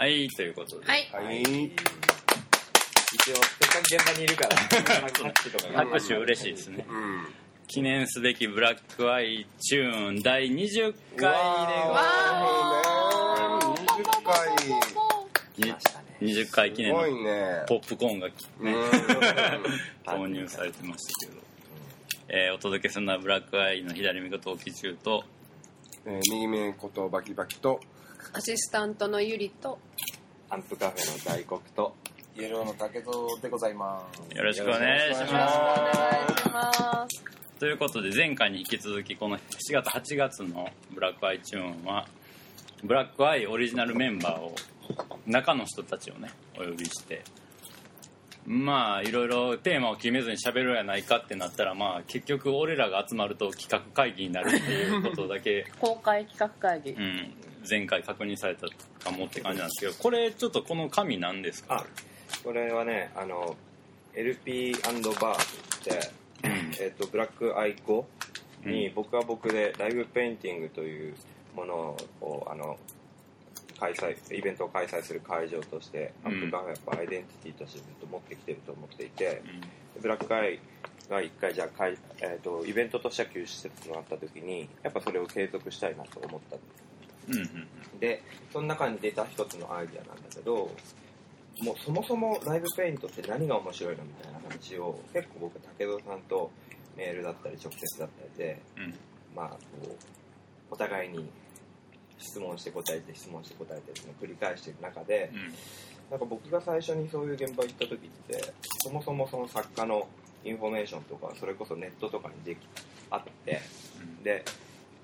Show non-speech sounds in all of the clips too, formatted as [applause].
はいということで、はいはい。一応せっかく現場にいるから拍手とかが拍手嬉しいですねうん。記念すべきブラックアイチューン第20回でわー20回。来ましたね20回記す念のごいね。ポップコーンがうん。[laughs] 購入されてましたけど、えーお届けするのはブラックアイの左目が陶器中とえー右目ことバキバキと、アシスタントのゆりと。アンプカフェの大黒と。イエローの竹蔵でございます。よろしくお願いしよろしくお願いします。ということで前回に引き続きこの7月8月のブラックアイチューンはブラックアイオリジナルメンバーを中の人たちをねお呼びしてまあいろいろテーマを決めずに喋るやないかってなったらまあ結局俺らが集まると企画会議になるっていうことだけ。[laughs] 公開企画会議。うん、前回確認されたかもって感じなんですけどこれちょっとこの紙なんですか？あこれはねあの LP& バーって、えっとブラックアイコにうん。僕は僕でライブペインティングというものをあの開催イベントを開催する会場として、うん。アップがやっぱアイデンティティとしてずっと持ってきてると思っていて、ブラックアイが一回じゃあかい、えー、とイベントとしては休止施設となった時にやっぱそれを継続したいなと思った。うんうんうんでその中に出た一つのアイデアなんだけどもうそもそもライブペイントって何が面白いのみたいな話を結構僕武蔵さんとメールだったり直接だったりでうん。まあこうお互いに質問して答えて質問して答えてっていうのを繰り返している中でうん。なんか僕が最初にそういう現場行った時ってそもそもその作家のインフォメーションとかそれこそネットとかにできあってで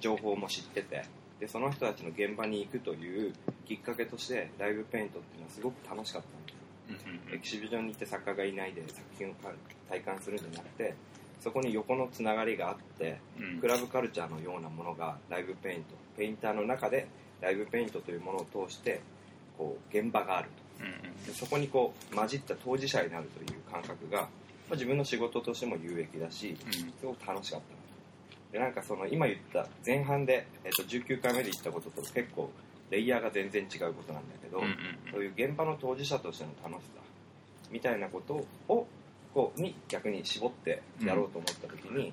情報も知っててでその人たちの現場に行くというきっかけとしてライブペイントっていうのはすごく楽しかったんですうんうんエキシビジョンに行って作家がいないで作品を体感するんじゃなくてそこに横のつながりがあってうん。クラブカルチャーのようなものがライブペイントペインターの中でライブペイントというものを通してこう現場があるうんとでそこにこう混じった当事者になるという感覚が、まあ、自分の仕事としても有益だしうん。すごく楽しかったでなんかその今言った前半で、えっと19回目で言ったことと結構レイヤーが全然違うことなんだけど、うんうんそういう現場の当事者としての楽しさみたいなことをこうに逆に絞ってやろうと思った時に、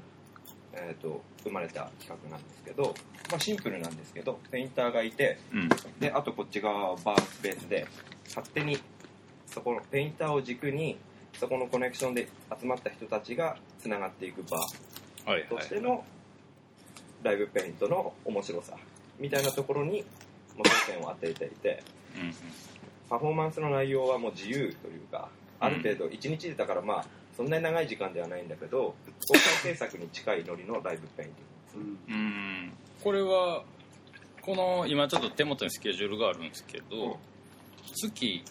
えー、と生まれた企画なんですけど、まあ、シンプルなんですけどペインターがいてうん。であとこっち側はバースペースで勝手にそこのペインターを軸にそこのコネクションで集まった人たちがつながっていく場としてのライブペイントの面白さみたいなところにもう焦点を当てていてうんパフォーマンスの内容はもう自由というかある程度1日でだからまあそんなに長い時間ではないんだけど公開制作に近いノリのライブペインティングうんうん。これはこの今ちょっと手元にスケジュールがあるんですけど月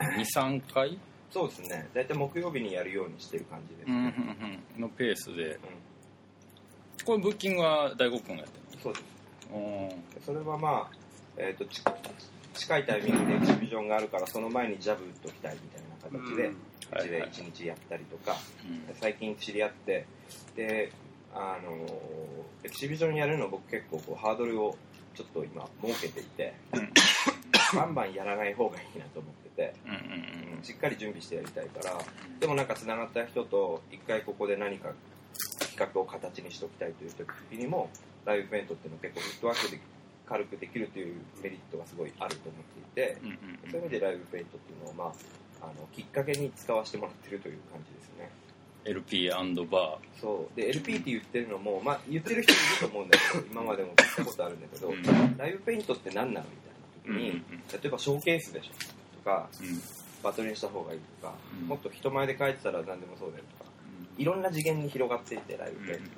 23回？そうですね。大体木曜日にやるようにしてる感じですうんうんね、うん。のペースで。うんこれブッキングは大悟君がやってるそうです。のそれはまあ、えー、とち近いタイミングでエキシビジョンがあるからその前にジャブ打っときたいみたいな形で、うん。うちで1日やったりとか、うん最近知り合ってであのエキシビジョンやるの僕結構こうハードルをちょっと今設けていて、バンバンやらない方がいいなと思ってて、うんうんしっかり準備してやりたいからでもなんかつながった人と一回ここで何か企画を形にしておきたいという時にもライブペイントっていうのは結構フットワークで軽くできるというメリットがすごいあると思っていてうんうんうんそういう意味でライブペイントっていうのを、まあ、あのきっかけに使わせてもらってるという感じですね。LP& バそう。で LP って言ってるのも、まあ、言ってる人いると思うんだけど今までも聞いたことあるんだけど、うん。ライブペイントって何なのみたいな時に、うんうん例えばショーケースでしょとかーうん。バトルにした方がいいとか、うん。もっと人前で書いてたら何でもそうだよとかいろんな次元に広がっていってライブペイント、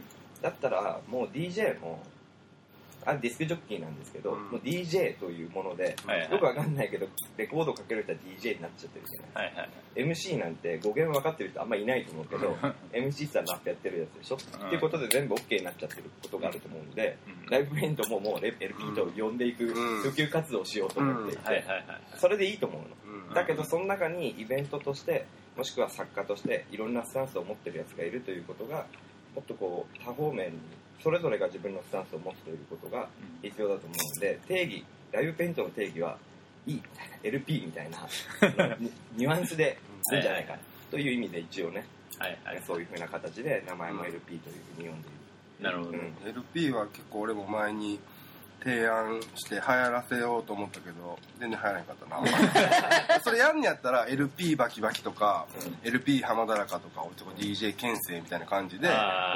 だったらもう DJ もあディスクジョッキーなんですけど、うん。もう DJ というもので、はいはい。よくわかんないけどレコードかける人は DJ になっちゃってるじゃないはいはい MC なんて語源分かってる人あんまいないと思うけど MC さんラップやってるやつでしょ、っていうことで全部 OK になっちゃってることがあると思うんで、うん。ライブペイントももう LP と呼んでいくうん。普及活動をしようと思っていて、はいはいはい。それでいいと思うの。うん。だけどその中にイベントとしてもしくは作家としていろんなスタンスを持ってるやつがいるということがもっとこう多方面にそれぞれが自分のスタンスを持つということが必要だと思うので定義ライブペイントの定義はみたいな LP みたいなニニュアンスでいいんじゃないかなという意味で一応ね、はいはい。そういうふうな形で名前も LP というふうに呼んでいる。なるほど、うん。LP は結構俺も前に提案して流行らせようと思ったけど全然流行らなかったな。[laughs] それやんにやったら LP バキバキとか、LP 浜だらかとか俺とか DJ 牽制みたいな感じで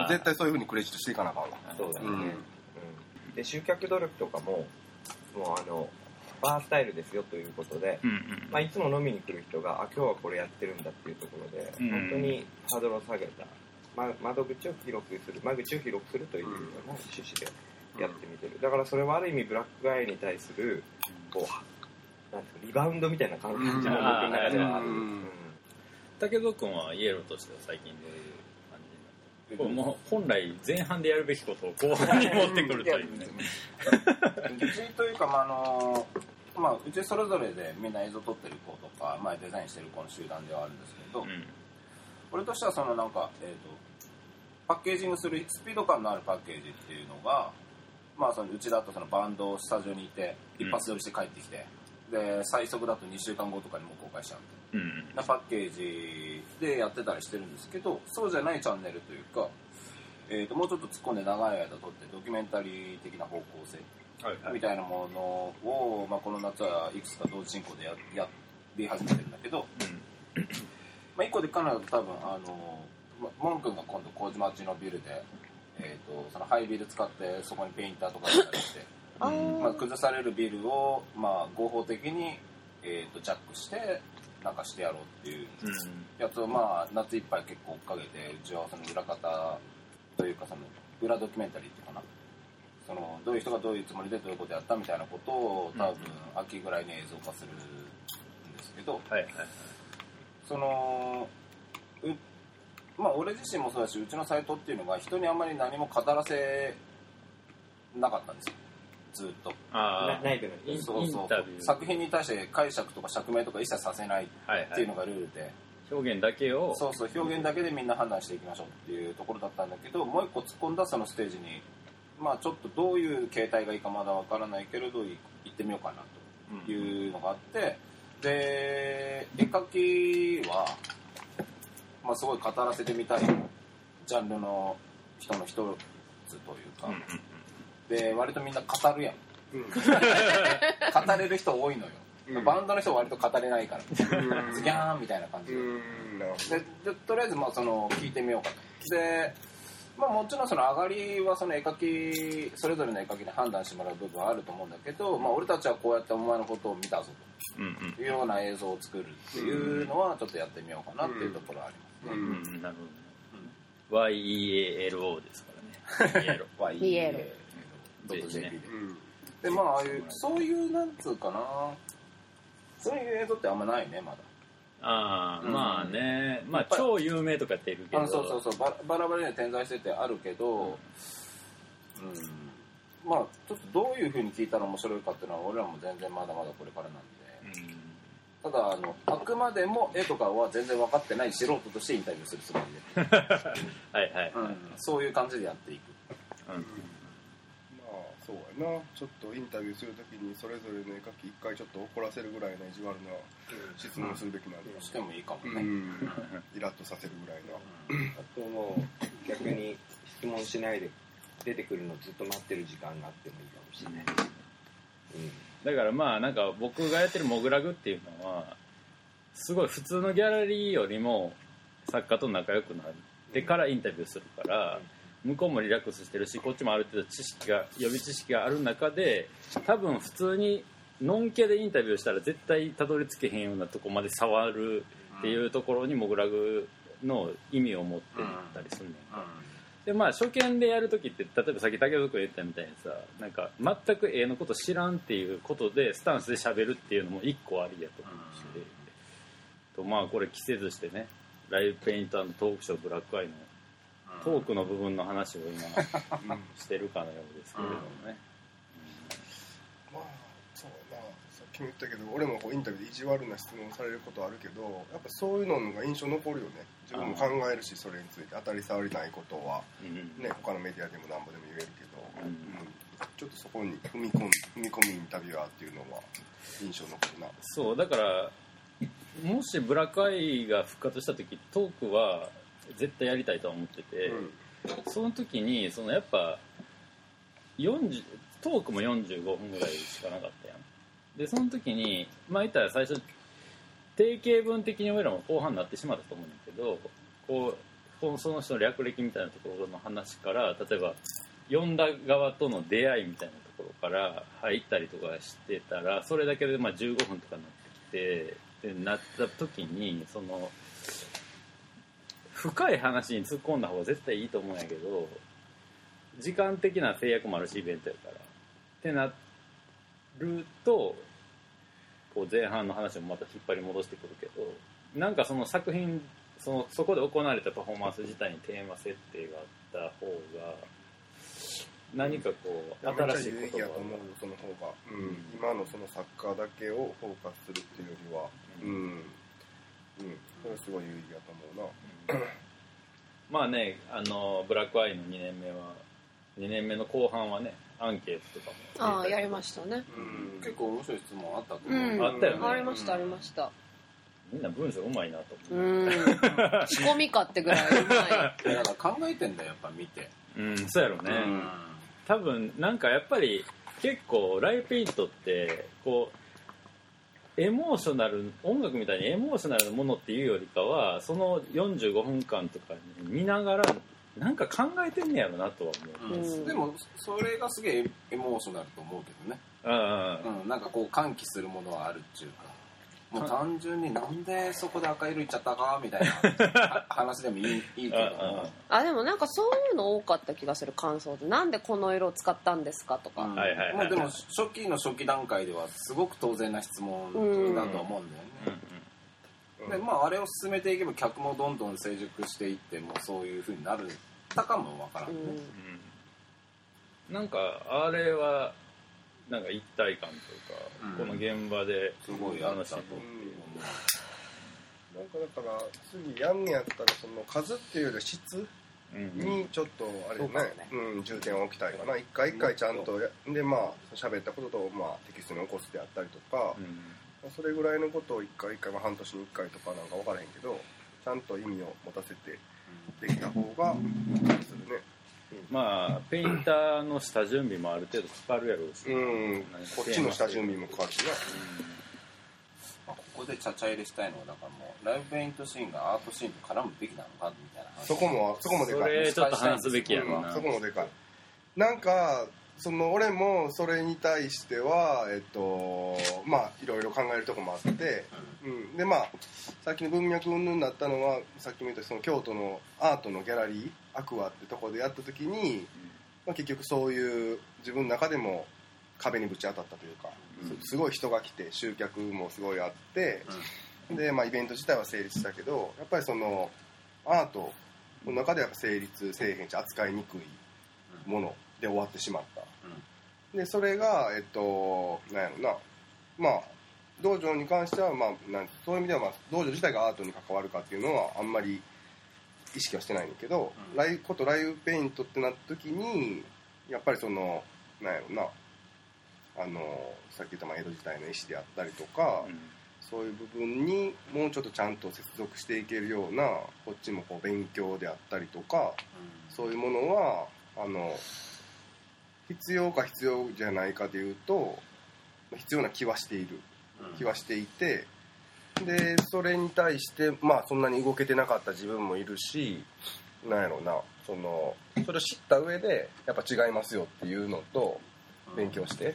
絶対そういうふうにクレジットしていかなあかんわ。そうだよね、うん。うん。で集客努力とかももうあのバースタイルですよということで、うんうんまあ、いつも飲みに来る人があ今日はこれやってるんだっていうところで、うん。本当にハードルを下げた、ま、窓口を広くする間口を広くするというような趣旨でやってみてる。だからそれはある意味ブラックガイに対するこうなんていうかリバウンドみたいな感じが僕の中ではある、うん。うん。武蔵君はイエローとしては最近どういう感じになってこれもう本来前半でやるべきことを後半に持ってくるというね。うちというか、まああのまあ、うちそれぞれでみんな映像撮ってる子とか、まあ、デザインしてる子の集団ではあるんですけど、うん。俺としてはそのなんか、えー、とパッケージングするスピード感のあるパッケージっていうのが、まあ、そのうちだとそのバンドスタジオにいて一発撮りして帰ってきて、で最速だと2週間後とかにもう公開しちゃうみたいうんなパッケージでやってたりしてるんですけどそうじゃないチャンネルというか、えー、ともうちょっと突っ込んで長い間撮ってドキュメンタリー的な方向性はいみたいなものを、まあ、この夏はいくつか同時進行でややり始めてるんだけど、まあ、一個でかなり多分あのまモン君が今度麹町のビルで、えー、とそのハイビル使ってそこにペインターとかやったりして、まあ、崩されるビルを、まあ、合法的に、えー、とジャックしてなんかしてやろうっていううん。やつを、まあ、夏いっぱい結構追っかけてうちはその裏方というかその裏ドキュメンタリーっていうかな。そのどういう人がどういうつもりでどういうことやったみたいなことを多分秋ぐらいに映像化するんですけど、はいはい。そのうまあ俺自身もそうだしうちのサイトっていうのが人にあんまり何も語らせなかったんですよ。ずっと。あな内部のインそう作品に対して解釈とか釈明とか一切させないあはいはい。っていうのがルールで、表現だけを。そうそう表現だけでみんな判断していきましょうっていうところだったんだけどもう一個突っ込んだそのステージにまあちょっとどういう形態がいいかまだわからないけれどい行ってみようかなというのがあって。で絵描きは、まあ、すごい語らせてみたいジャンルの人の一つというか、で割とみんな語るやん。うん。語れる人多いのよ、うん。バンドの人は割と語れないから。ズギうんャーンみたいな感じ。で、ででとりあえずまあその聞いてみようかと。でまあもちろんその上がりはその絵描きそれぞれの絵描きで判断してもらう部分はあると思うんだけど、まあ、俺たちはこうやってお前のことを見たぞと。いうような映像を作るっていうのはちょっとやってみようかなっていうところはありますね、うんうんなるほどね。YEALO ですからね。[laughs] イエロまあいいイエロドット JP で、うん。でまあああいうそういうなんつうかな。そういう映像ってあんまないねまだ。ああ、うん。まあね。まあ超有名とかっているけど。あそうそうそう。ババラバラに点在しててあるけど、うん、まあちょっとどういうふうに聞いたら面白いかっていうのは俺らも全然まだまだこれからなんでただあのあくまでも絵とかは全然分かってない素人としてインタビューするつもりで、[laughs] はいはい、うん、そういう感じでやっていく。うん。まあそうやな。ちょっとインタビューするときにそれぞれの絵描き一回ちょっと怒らせるぐらいの意地悪な質問をするべきなんだよしてもいいかもうね、ん。イラッとさせるぐらいの。あともう逆に質問しないで出てくるのずっと待ってる時間があってもいいかもしれない、だからまあなんか僕がやってるモグラグっていうのはすごい普通のギャラリーよりも作家と仲良くなってからインタビューするから向こうもリラックスしてるしこっちもある程度知識が予備知識がある中で多分普通にのんけでインタビューしたら絶対たどり着けへんようなとこまで触るっていうところにモグラグの意味を持っていったりするねん。かでまあ初見でやる時って例えばさっき竹田君言ったみたいにさなんか全く絵のこと知らんっていうことでスタンスで喋るっていうのも一個ありやと思うし、とまあこれ季節してねライブペイントトークショーブラックアイのトークの部分の話を今してるかのようですけれどもね、まあそうやなさっきも言ったけど俺もこうインタビューで意地悪な質問されることあるけどやっぱそういうのが印象残るよね。自分も考えるしそれについて。当たり障りないことは。うんね他のメディアでもなんぼでも言えるけど、うんうん。ちょっとそこに踏み込む踏み込むインタビュアーっていうのは印象残るな。そうだからもしブラックアイが復活した時トークは絶対やりたいとは思ってて、その時にそのやっぱ40トークも45分ぐらいしかなかったやんでその時にまあ言ったら最初定型文的に俺らも後半になってしまったと思うんだけどこうその人の略歴みたいなところの話から例えば読んだ側との出会いみたいなところから入ったりとかしてたらそれだけでまあ15分とかになってきてでなった時にその深い話に突っ込んだ方が絶対いいと思うんやけど時間的な制約もあるしイベントやから。ってなるとこう前半の話もまた引っ張り戻してくるけどなんかその作品そのそこで行われたパフォーマンス自体にテーマ設定があった方が何かこう新しいめっちゃ有意義やと思うよその方が、うん、今のそのサッカーだけをフォーカスするっていうよりはうん、うん、それはすごい有意義やと思うな。まあねあのブラックアイの2年目は2年目の後半はねアンケートとかも。ああやりましたね。うん。結構面白い質問あったとう思う、ん。あったよね。ありましたありました。みんな文章うまいなとう思う、ん。仕込みかってぐらい。[laughs] うまい。だから考えてんだよやっぱ見て、うん、そうやろね、うん。多分なんかやっぱり結構ライブペイントってこうエモーショナル音楽みたいにエモーショナルなものっていうよりかはその45分間とかに見ながらなんか考えてんねやろなとは思う、うんうん。でもそれがすげえエモーショナルと思うけどね、うんうん、なんかこう喚起するものはあるっていうか。もう単純になんでそこで赤色いっちゃったかみたいなは [laughs] 話でもいいいいけどもあでもなんかそういうの多かった気がする感想で。なんでこの色を使ったんですかとか、うん。はいはいはいもうでも初期の初期段階ではすごく当然な質問だと思うんだよね、うんでまああれを進めていけば客もどんどん成熟していってもうそういうふうになる。たかもわからんね、うん。うん。なんかあれはなんか一体感というか、うん。この現場ですごいう。なんかだから次やんねやったらその数っていうよりは質うんにちょっとあれよね。そうかもね。うん、重点を置きたいかな。一回一回ちゃんとやでまあ喋ったことと、まあ、テキストに起こすであったりとか、それぐらいのことを一回一回、まあ、半年に一回とかなんか分からへんけどちゃんと意味を持たせてできた方がいい気がするね。まあペインターの下準備もある程度かかるやろうし、うん。こっちの下準備もかかるしな。まあここでちゃちゃ入れしたいのはだからもうライブペイントシーンがアートシーンと絡むべきなのかみたいな話。そこもそこもでそかい。れちょっと話すべきやろう、な。んそこもでかい。なんかその俺もそれに対してはえっとまあいろいろ考えるとこもあって、うん、でまあさっきの文脈云々になったのはさっきも言ったその京都のアートのギャラリーアクアってとこでやった時に、まあ、結局そういう自分の中でも壁にぶち当たったというか、うん。すすごい人が来て集客もすごいあって、で、まあ、イベント自体は成立したけどやっぱりそのアートの中ではやっぱ成立せえへんし扱いにくいもので終わってしまった、でそれがえっとなんやろなまあ道場に関しては、まあ、なんそういう意味では、まあ、道場自体がアートに関わるかっていうのはあんまり意識はしてないんだけど、うん。ライことライブペイントってなった時にやっぱりそのなんやろなあのさっき言ったまあ江戸時代の絵師であったりとか、うん。そういう部分にもうちょっとちゃんと接続していけるようなこっちもこう勉強であったりとかそういうものはあの必要か必要じゃないかでいうと必要な気はしている。気はしていてでそれに対してまあそんなに動けてなかった自分もいるしなんやろうなそのそれを知った上でやっぱ違いますよっていうのと勉強して。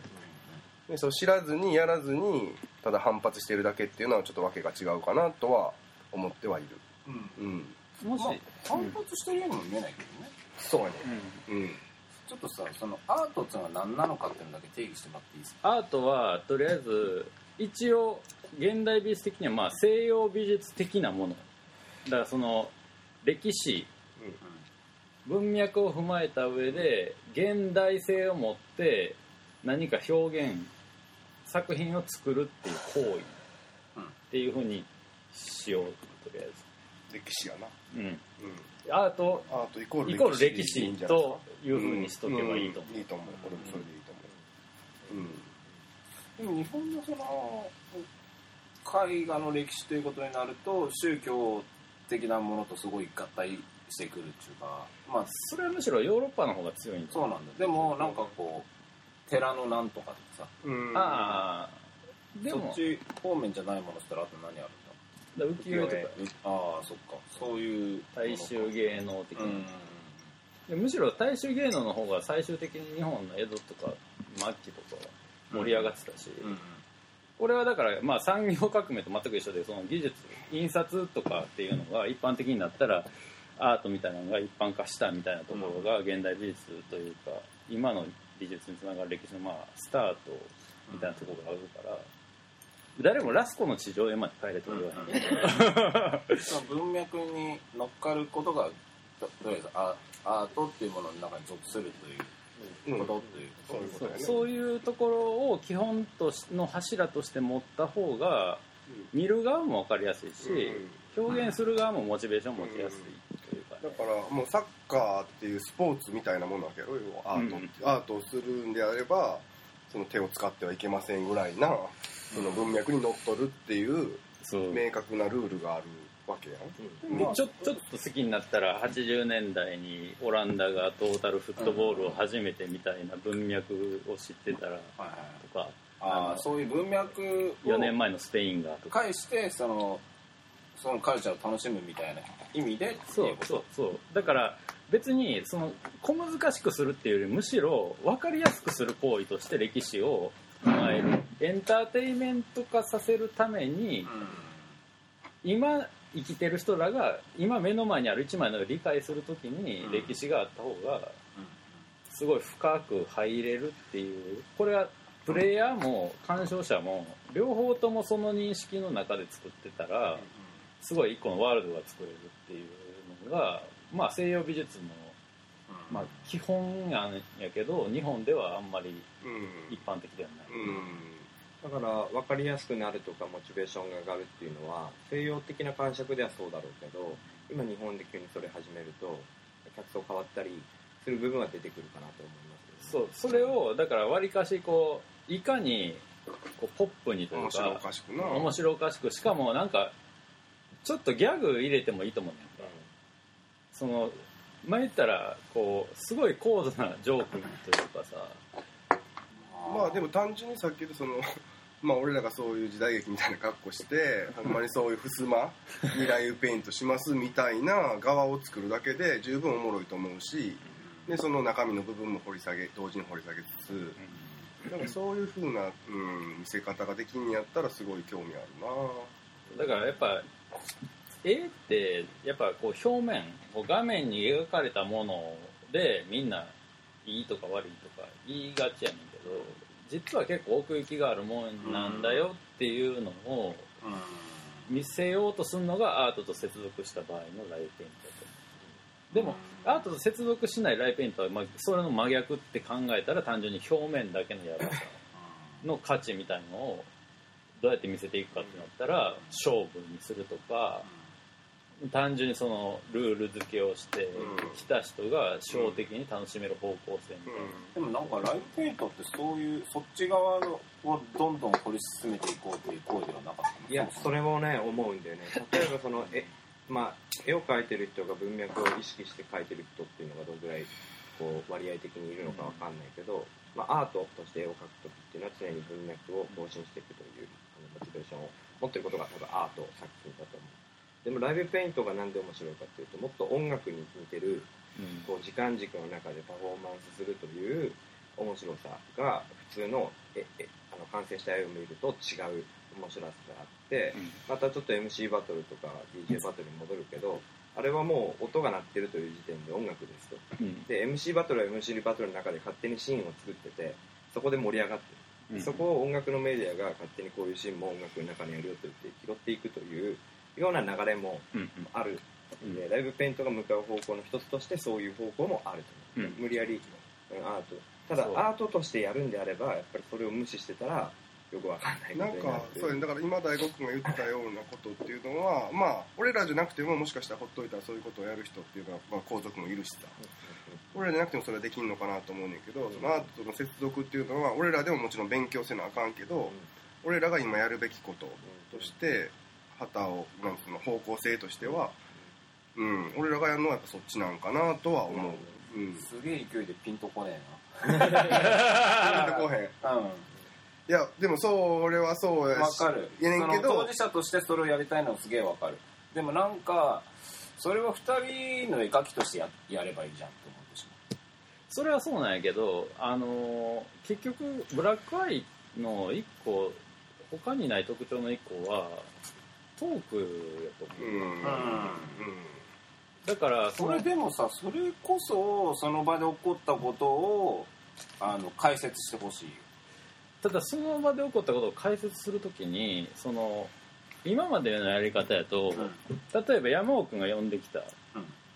でそう知らずにやらずにただ反発してるだけっていうのはちょっと訳が違うかなとは思ってはいる。うん。もし、まあ反発してるようにも見えないけどね。そうやね。うん。うんちょっとさそのアートっていうのは何なのかっていうのだけ定義してもらっていいですか？アートはとりあえず一応現代美術的にはまあ西洋美術的なもの。だからその歴史文脈を踏まえた上で現代性を持って何か表現作品を作るっていう行為。っていうふうにしようとりあえ歴史やな。ずうん。うんアートアートイコールイコール歴史というふうにしとけばいいと。思う、ん。いいと思う俺もそれでいいと思ううん。でも日本のその絵画の歴史ということになると宗教的なものとすごい合体してくるっていうかまあそれはむしろヨーロッパの方が強いんだ。そうなんだでもなんかこう寺のなんとかとかさ。うん。ああでもそっち方面じゃないものしたらあと何ある？浮世絵とかああそっか。そういう大衆芸能的な、うん。でむしろ大衆芸能の方が最終的に日本の江戸とか末期とか盛り上がってたし、うん。これはだから、まあ、産業革命と全く一緒でその技術印刷とかっていうのが一般的になったらアートみたいなのが一般化したみたいなところが現代美術というか今の美術につながる歴史のまあスタートみたいなところがあるから誰もラスコの地上絵まで帰れとは言わない、その文脈に乗っかることがととりあえずアアートっていうものの中に属する。ということというそういうことだよねそういうところを基本としの柱として持った方が見る側も分かりやすいし、表現する側もモチベーション持ちやすいというか、だからもうサッカーっていうスポーツみたいなものわけやろ要はアートって、アートをするんであればその手を使ってはいけませんぐらいなその文脈にのっとるっていうそう。明確なルールがあるわけやん、でちょちょっと好きになったら80年代にオランダがトータルフットボールを初めてみたいな文脈を知ってたらはいはいとかああそういう文脈を4年前のスペインがとか。返してそのそのカルチャーを楽しむみたいな意味でそうそうそう。だから別にその小難しくするっていうよりむしろ分かりやすくする行為として歴史を考えるエンターテインメント化させるためにう今生きてる人らが今目の前にある一枚の絵を理解するときにうん。歴史があった方がん。すごい深く入れるっていう。これはプレイヤーも鑑賞者も両方ともその認識の中で作ってたらすごい一個のワールドが作れるっていうのが、まあ、西洋美術の、まあ、基本やんやけど日本ではあんまりうん。一般的ではない。うんだから分かりやすくなるとかモチベーションが上がるっていうのは西洋的な感触ではそうだろうけど今日本で急にそれ始めると客層変わったりする部分は出てくるかなと思いますけどね、そうそれをだからわりかしこういかにこうポップにという面白おかかしくな。面白おかしくしかもなんかちょっとギャグ入れてもいいと思うねんか。その前言ったらこうすごい高度なジョークというかさまあでも単純にさっき言ったその [laughs] まあ俺らがそういう時代劇みたいな格好してほんまにそういう襖 [laughs] 未来ペイントしますみたいな側を作るだけで十分おもろいと思うしでその中身の部分も掘り下げ同時に掘り下げつつなんかそういう風な、うん、見せ方ができんやったらすごい興味あるな。だからやっぱ絵ってやっぱこう表面こう画面に描かれたものでみんないいとか悪いとか言いがちやねんけど実は結構奥行きがあるもんなんだよっていうのを見せようとするのがアートと接続した場合のライブペイントだと。でもアートと接続しないライブペイントは、まあ、それの真逆って考えたら単純に表面だけのやばさの価値みたいのをどうやって見せていくかってなったら勝負にするとか単純にそのルール付けをしてうん。来た人が小的に楽しめる方向性みたいな、でもなんかライブペイントってそういうそっち側のをどんどん掘り進めていこうっていう行為ではなかったの？いやそれもね思うんだよね。例えばそのえまあ絵を描いてる人が文脈を意識して描いてる人っていうのがどのぐらいこう割合的にいるのかわかんないけど、まあ、アートとして絵を描く時っていうのは常に文脈を更新していくというあのモチベーションを持ってることが多分アート作品だと思うでもライブペイントがなんで面白いかっていうともっと音楽に似てるうん。こう時間軸の中でパフォーマンスするという面白さが普通のええあの完成した絵を見ると違う面白さがあってまたちょっと MC バトルとか DJ バトルに戻るけどあれはもう音が鳴ってるという時点で音楽ですと。うん。で MC バトルは MC バトルの中で勝手にシーンを作っててそこで盛り上がってる。うん。そこを音楽のメディアが勝手にこういうシーンも音楽の中にやるよと言って拾っていくというような流れもうんうん。あるんでライブペイントが向かう方向の一つとしてそういう方向もあると思う、うん。無理やりうんアート。ただアートとしてやるんであればやっぱりそれを無視してたらよくわかんないなんかそうやね。だから今大悟君が言ったようなことっていうのはまあ俺らじゃなくてももしかしたらほっといたらそういうことをやる人っていうのは、まあ、皇族もいるしさ俺らじゃなくてもそれはできんのかなと思うねんけどそのアートの接続っていうのは俺らでももちろん勉強せなあかんけど俺らが今やるべきこととして旗をなんつうの方向性としてはうん俺らがやるのはやっぱそっちなんかなとは思う。うん。すげえ勢いでピンとこねピンとこへん。え [laughs] なうん。いやでもそれはそうやしわかる。やねんけどその当事者としてそれをやりたいのはすげえわかる。でもなんかそれは2人の絵描きとしてややればいいじゃんって思ってしまそれはそうなんやけどあのー結局ブラックアイの一個他にない特徴の一個はトークやと思う、うん。うんだからうそれでもさそれこそその場で起こったことをあの解説してほしいよ。ただその場で起こったことを解説するときにその今までのやり方やと、例えば山尾君が呼んできたうん。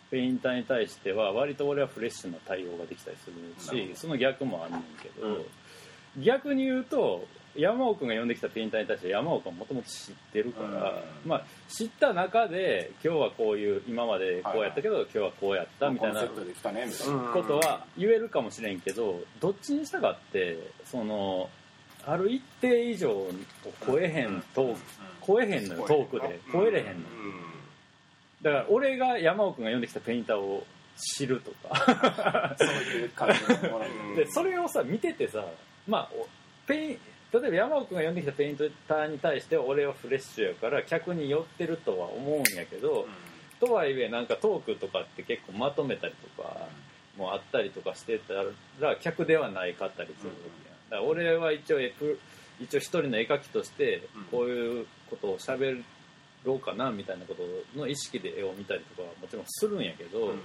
ペインターに対しては割と俺はフレッシュな対応ができたりするしその逆もあんねんけど、うん。逆に言うと山尾君が呼んできたペインターに対して山尾君はもともと知ってるから、うん。まあ、知った中で今日はこういう今までこうやったけど、今日はこうやったみたいなことは言えるかもしれんけどどっちにしたかってそのある一定以上を超えへんトーク超えへんのよトークで。超えれへんの。だから俺が山尾君が呼んできたペインターを知るとか。そういう感じのもの。う [laughs] んでそれをさ見ててさまあおペイン例えば山尾君が呼んできたペインターに対して俺はフレッシュやから客に寄ってるとは思うんやけど、とはいえなんかトークとかって結構まとめたりとかもあったりとかしてたら客ではないかったりするわけやん。だから俺は一応絵プ一応一人の絵描きとしてうん。こういうことを喋ろうかなみたいなことの意識で絵を見たりとかはもちろんするんやけど、うん。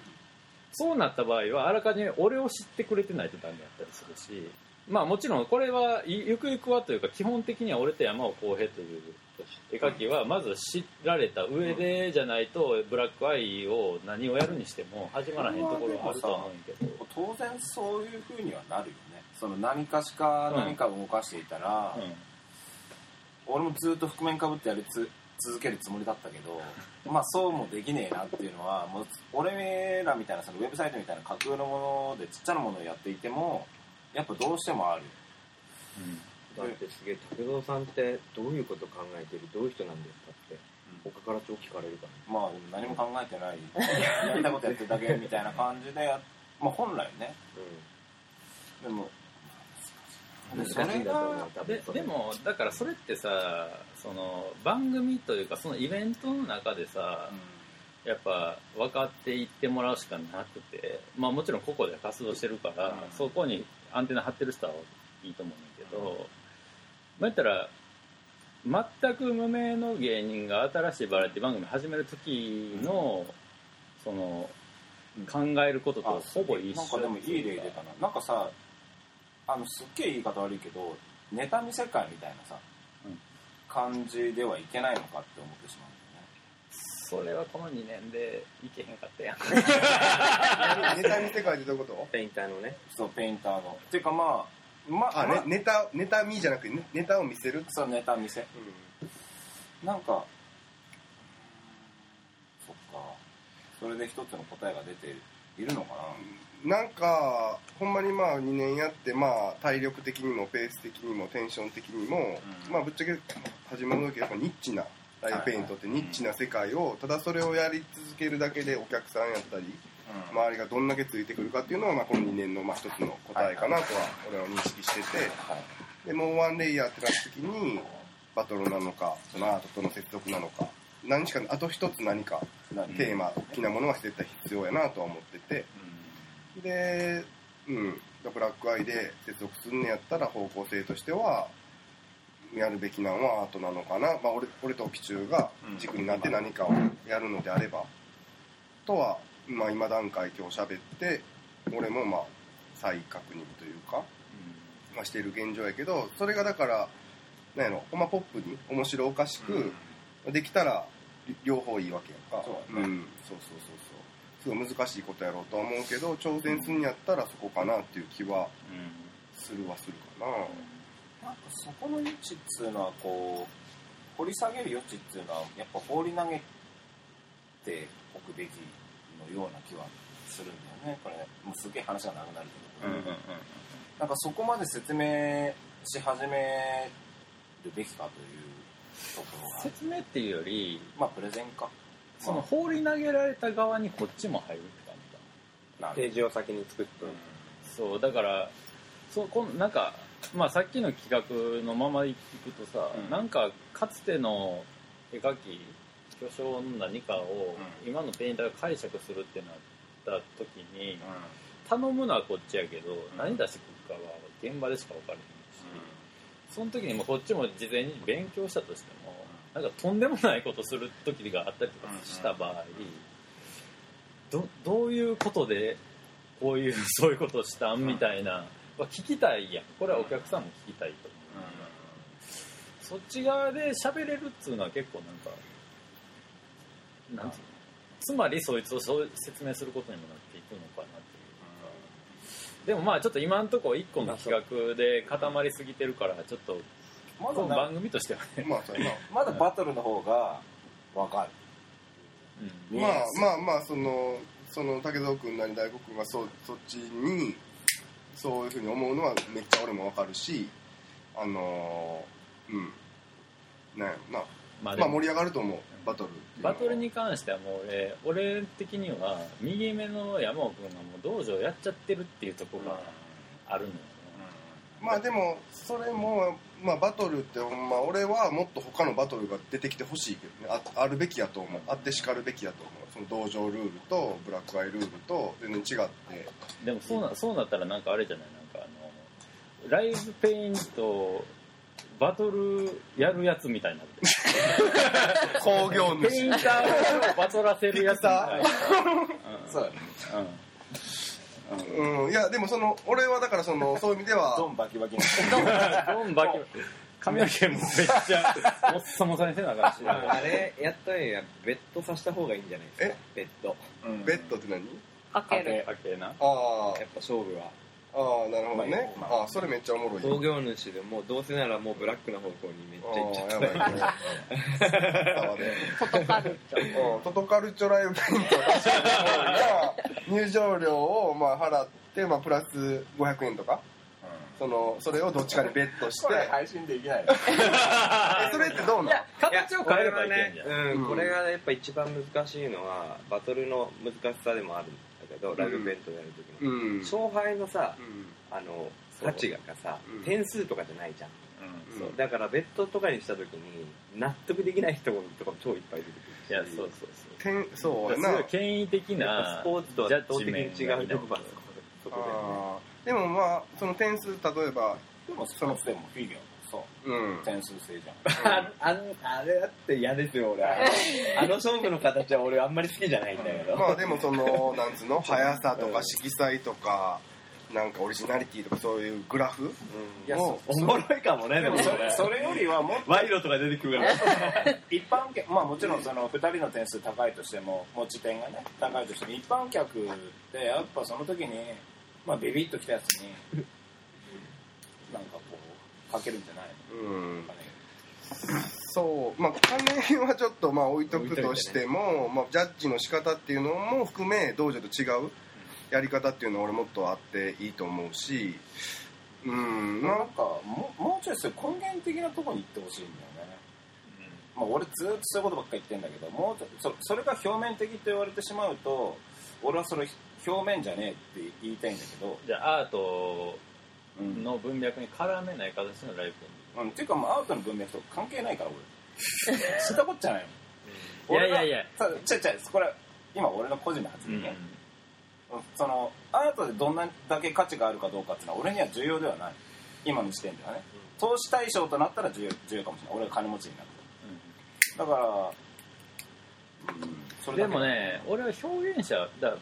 そうなった場合はあらかじめ俺を知ってくれてないとダメだったりするしまあもちろんこれはいゆくゆくはというか基本的には俺と山尾浩平という絵描きはまず知られた上でじゃないとブラックアイを何をやるにしても始まらへんところはあると思うんやけど、当然そういうふうにはなるよね。その何かしか何かを動かしていたら、俺もずっと覆面かぶってやりつ続けるつもりだったけど [laughs] まあそうもできねえなっていうのはもう俺らみたいなそのウェブサイトみたいな架空のものでちっちゃなものをやっていてもやっぱどうしてもある。だってすげえ武蔵さんってどういうこと考えてるどういう人なんですかって他から超聞かれるから。まあでも何も考えてない。[laughs] やりたいことやってるだけみたいな感じでやまあ本来ね。でもうん難しいんだと思うでそれでもだからそれってさその番組というかそのイベントの中でさ、やっぱ分かっていってもらうしかなくて、まあ、もちろん個々で活動してるから、うん。そこにアンテナ張ってる人はいいと思うんだけど、まあ、言ったら全く無名の芸人が新しいバラエティ番組始める時の、その考えることとほぼ一緒なんかでもいい例出たな。なんかさあのすっげえ言い方悪いけど妬み世界みたいなさ、うん。感じではいけないのかって思ってしまうそれはこの2年でいけへんかったやん。[laughs] ネタ見世界ってどういうこペインターのね。そうペインターの。っていうかまあまとあ、まね、ネタネタ見じゃなくてネネタを見せる？そうネタ見せ。なんかそっか。それで一つの答えが出ている。のかな？ん。かほんまにまあ2年やってまあ体力的にもペース的にもテンション的にも、うん。まあぶっちゃけ始まる時やっぱニッチなライブペイントってニッチな世界をただそれをやり続けるだけでお客さんやったりな、周りがどんだけついてくるかっていうのはまあこの2年のまあ一つの答えかなとは俺は認識しててはいでもうワンレイヤーってなった時にバトルなのかそのアートとの接続なのか何しかあと一つ何か何？テーマ大きなものは絶対必要やなとは思ってて。で、うん、ブラックアイで接続するんやったら方向性としてはやるべきなのはアートなのかな、まあ、俺俺とピチューが軸になって何かをやるのであれば、とは、まあ、今段階今日喋って俺もまあ再確認というか、まあ、してる現状やけどそれがだからなんやろほんまポップに面白おかしく、できたら両方いいわけやんか。そうだね。ん、そうそうそうそう。すごい難しいことやろうとは思うけど挑戦するんやったらそこかなっていう気はするはするかな、なんかそこの余地っつうのはこう掘り下げる余地っていうのはやっぱ放り投げておくべきのような気はするんだよね。これもうすげえ話が長くなるけど、うんうん。うんなんかそこまで説明し始めるべきかというところが。説明っていうよりまあプレゼンか。その放り投げられた側にこっちも入るって感じかなページを先に作って。そうだからそうこんなんかまあさっきの企画のままいくとさ、うん。なんかかつての絵描き巨匠の何かをうん。今のペインターが解釈するってなった時に頼むのはこっちやけど、何出してくるかは現場でしか分からへんし、その時にもうこっちも事前に勉強したとしてもなんかとんでもないことする時があったりとかした場合、どどういうことでこういうそういうことをしたんみたいな、は聞きたいやん。これはお客さんも聞きたいと思う、そっち側で喋れるっつうのは結構なんかなんていうのつまりそいつをそう説明することにもなっていくのかなっていうでもまあちょっと今んとこ一個の企画で固まりすぎてるからちょっとま番組としてはね、まあそうやまだバトルの方が分かる。うん。なまあまあまあそのその武蔵君なり大悟君がそそっちにそういうふうに思うのはめっちゃ俺もわかるしあのーうん。なんやろな。まあまあ盛り上がると思うバトルバトルに関してはもう俺俺的には右目の山尾君がもう道場やっちゃってるっていうところがあるのよ。ね、まあでもそれも、まあ、バトルってほんま俺はもっと他のバトルが出てきてほしいけどね。ああるべきやと思う。あってしかるべきやと思う。その道場ルールとブラックアイルールと全然違って。でもそうなそうなったらなんかあれじゃない？なんかあのライブペイントバトルやるやつみたいになってる。工業ペインターをバトらせるやつみたいな。そううんうん。うんいやでもその俺はだからそのそういう意味では。ドンバキバキ。にドンバキ。髪の毛もめっちゃもっさもさにせなあかんし。あれやったんや。ベッドさせた方がいいんじゃないですか。ベッド。ベッドって何？な。ああやっぱ勝負はああなるほどね。まああ。それめっちゃおもろい工業主でもうどうせならもうブラックな方向にめっちゃ行っちゃっああやばいね。沢でフォトカルチョうん。トトカルチョライブペイントが入場料をまあ払って、まあ、プラス500円とか。そのそれをどっちかにベットして。これ配信できない。えそれってどうなの？形を変えればいけんじゃん、うん、うん。これがやっぱ一番難しいのはバトルの難しさでもある。んだけど、ライブイベントやる時の、うん。勝敗のさうん。あのそう。価値がさ、うん。点数とかじゃないじゃん、うん。そう。だからベッドとかにした時に納得できない人とかも超いっぱい出てくるし。いやそうそうそう。点そうやすなごい権威的なスポーツとは圧倒的に違うとこがそこあー。でもまあその点数例えばでもスポーツでもフィギュア。もそううん点数制じゃん。で [laughs] あああれだって嫌ですよ俺。[laughs] あの勝負の形は俺あんまり好きじゃないんだけど、まあでもその [laughs] なんつうの？速さとか色彩とかなんかオリジナリティとかそういうグラフ？うん。いやもおもろいかもねででもそれれそれよりはもっと賄賂とか出てくるから。一般客まあもちろんその2人の点数高いとしても持ち点がね高いとしても一般客ってやっぱその時に、まあ、ビビッときたやつになんかかけるんじゃないうん。のかねそう。まあ金はちょっとまあ置いとくとしても、まあ、ジャッジの仕方っていうのも含め道場と違うやり方っていうのは俺もっとあっていいと思うしうんななんかももうちょいそういう根源的なところに行ってほしいんだよね、まあ、俺ずっとそういうことばっかり言ってんだけどもうちょそそれが表面的と言われてしまうと俺はそれ表面じゃねえって言いたいんだけど、じゃあアートうんの文脈に絡めない形のライブう。ん、っていうかもうアウトの文脈と関係ないから俺。[laughs] 知ったこっちゃないもん。いやいやいや。さちゃちゃこれ今俺の個人の発言ね、うん。そのアートでどんなだけ価値があるかどうかっていうのは俺には重要ではない。今の時点ではね。投資対象となったら重要重要かもしれない俺が金持ちになるとだから、うん、それでもね俺は表現者だ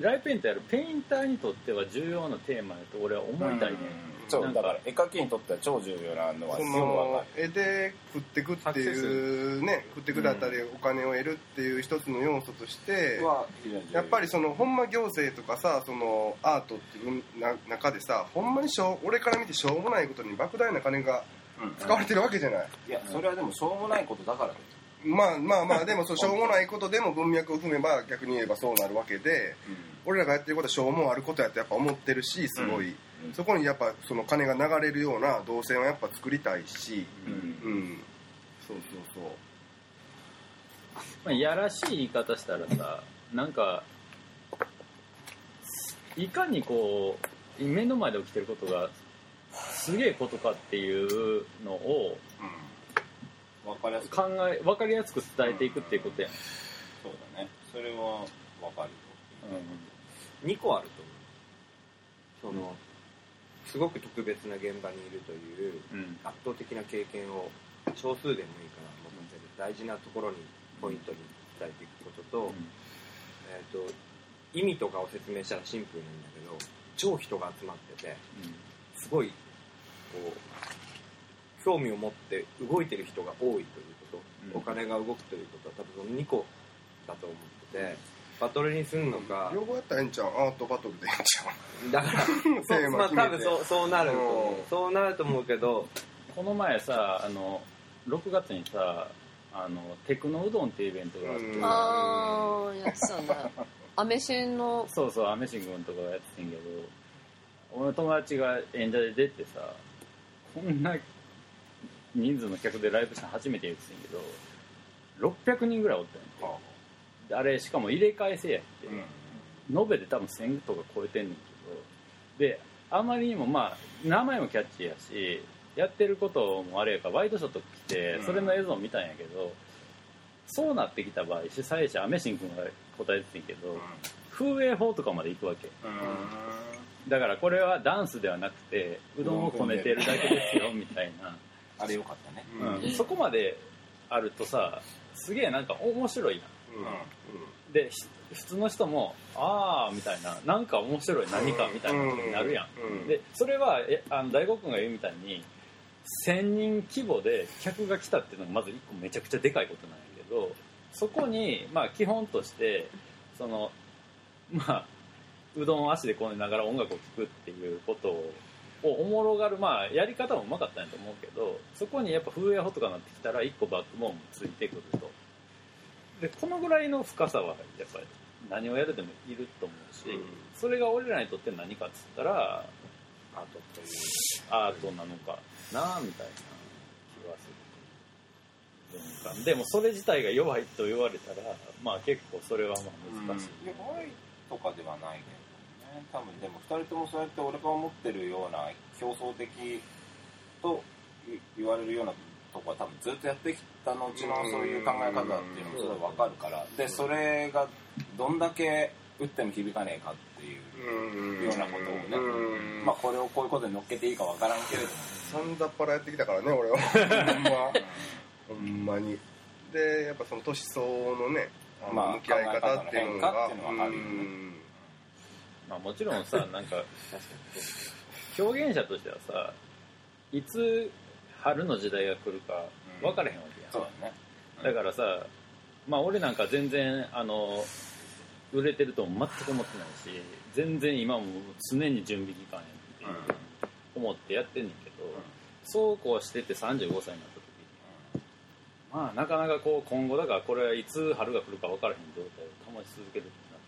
ライブペイントやるペインターにとっては重要なテーマやと俺は思いたいね、超なんかだから絵描きにとっては超重要なのはそすごくわのか絵で食ってくっていうね食ってくだったりお金を得るっていう一つの要素としてやっぱりそのほんま行政とかさそのアートっていうな中でさほんまにしょう俺から見てしょうもないことに莫大な金がうん使われてるわけじゃない、いやそれはでもしょうもないことだからだよまあまあまあでもそうしょうもないことでも文脈を踏めば逆に言えばそうなるわけで俺らがやってることはしょうもあることやってやっぱ思ってるしすごい、うん。そこにやっぱその金が流れるような動線はやっぱ作りたいし。うん。うん。そうそうそう。まあ、いやらしい言い方したらさなんかいかにこう目の前で起きてることがすげえことかっていうのをわかりやすく。考え分かりやすく伝えていくっていうことや。ん、そうだね。それはわかる2個あると思う。そのすごく特別な現場にいるといううん。うん圧倒的な経験を少数でもいいから持ってる大事なところにポイントに伝えていくことと,、えー、と意味とかを説明したらシンプルなんだけど超人が集まっててすごいこう興味を持って動いてる人が多いということ、うん。お金が動くということは多分その2個だと思っててバトルにするのか、両方やったらええんちゃうアートバトルでええんちゃう。だから [laughs] テーまあ多分そうそうなると思ううん。そうなると思うけどこの前さあの6月にさあのテクノうどんっていうイベントがあって、うん。ああやってたね。[laughs] アメシンの。そうそうアメシン君とかがやってんけど俺の友達が演者で出てさこんな人数の客でライブしたの初めて言ってんけど600人ぐらいおったんやはであれしかも入れ替え制やって、うん。延べで多分1000とか超えてんねんけどであまりにもまあ名前もキャッチーやしやってることもあれやからワイドショット来てうん。それの映像見たんやけど、そうなってきた場合主催者アメシン君が答えててんけど、風営法とかまで行くわけ。うん。だからこれはダンスではなくてうどんをこねてるだけですよみたいな、あれよかったね。うん。そこまであるとさすげえなんか面白いなうん。でひ普通の人もああみたいななんか面白い何かみたいなことになるやん。でそれはえあの大悟君が言うみたいに1000人規模で客が来たっていうのがまず1個めちゃくちゃでかいことなんやけどそこにまあ基本としてそのまあうどんを足でこねながら音楽を聴くっていうことををおもろがる。まあやり方もうまかったんやと思うけどそこにやっぱ風営法とかなってきたら1個バックボーンもついてくると。でこのぐらいの深さはやっぱり何をやるでもいると思うし、うん。それが俺らにとって何かっつったらアートという。アートなのかなみたいな気はする。文化でもそれ自体が弱いと言われたらまあ結構それはまあ難しい、弱いとかではないけどね多分でも2人ともそうやって俺が思ってるような競争的と言言われるようなとこは多分ずっとやってきた後のそういう考え方っていうのもすごい分かるからでそれがどんだけ打っても響かねえかっていううんようなことをねうんまあこれをこういうことに乗っけていいか分からんけれども。さんざっぱらやってきたからね俺は。[laughs] ほんま。ほんまに。でやっぱその年相応のねあのまあ向き合い方っていうのが考え方の変化っていうのはあるよね。うんまあ、もちろんさ [laughs] なんか表現者としてはさいつ春の時代が来るか分からへんわけやん、そうだね。だからさ、まあ、俺なんか全然あの売れてるとも全く思ってないし全然今も常に準備期間やっていう思ってやってんねんけど、そうこうしてて35歳になった時にまあなかなかこう今後だからこれはいつ春が来るか分からへん状態を保ち続けるってなっ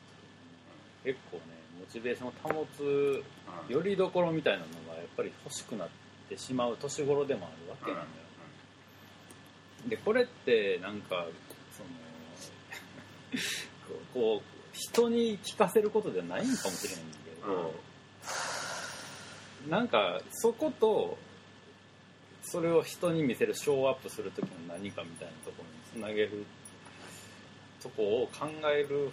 て結構ねモチベーションを保つよりどころみたいなのがやっぱり欲しくなってしまう年頃でもあるわけなのよ、でこれってなんかその [laughs] こう人に聞かせることじゃないんかもしれないんだけど、なんかそことそれを人に見せるショーアップする時の何かみたいなところにつなげるとこを考える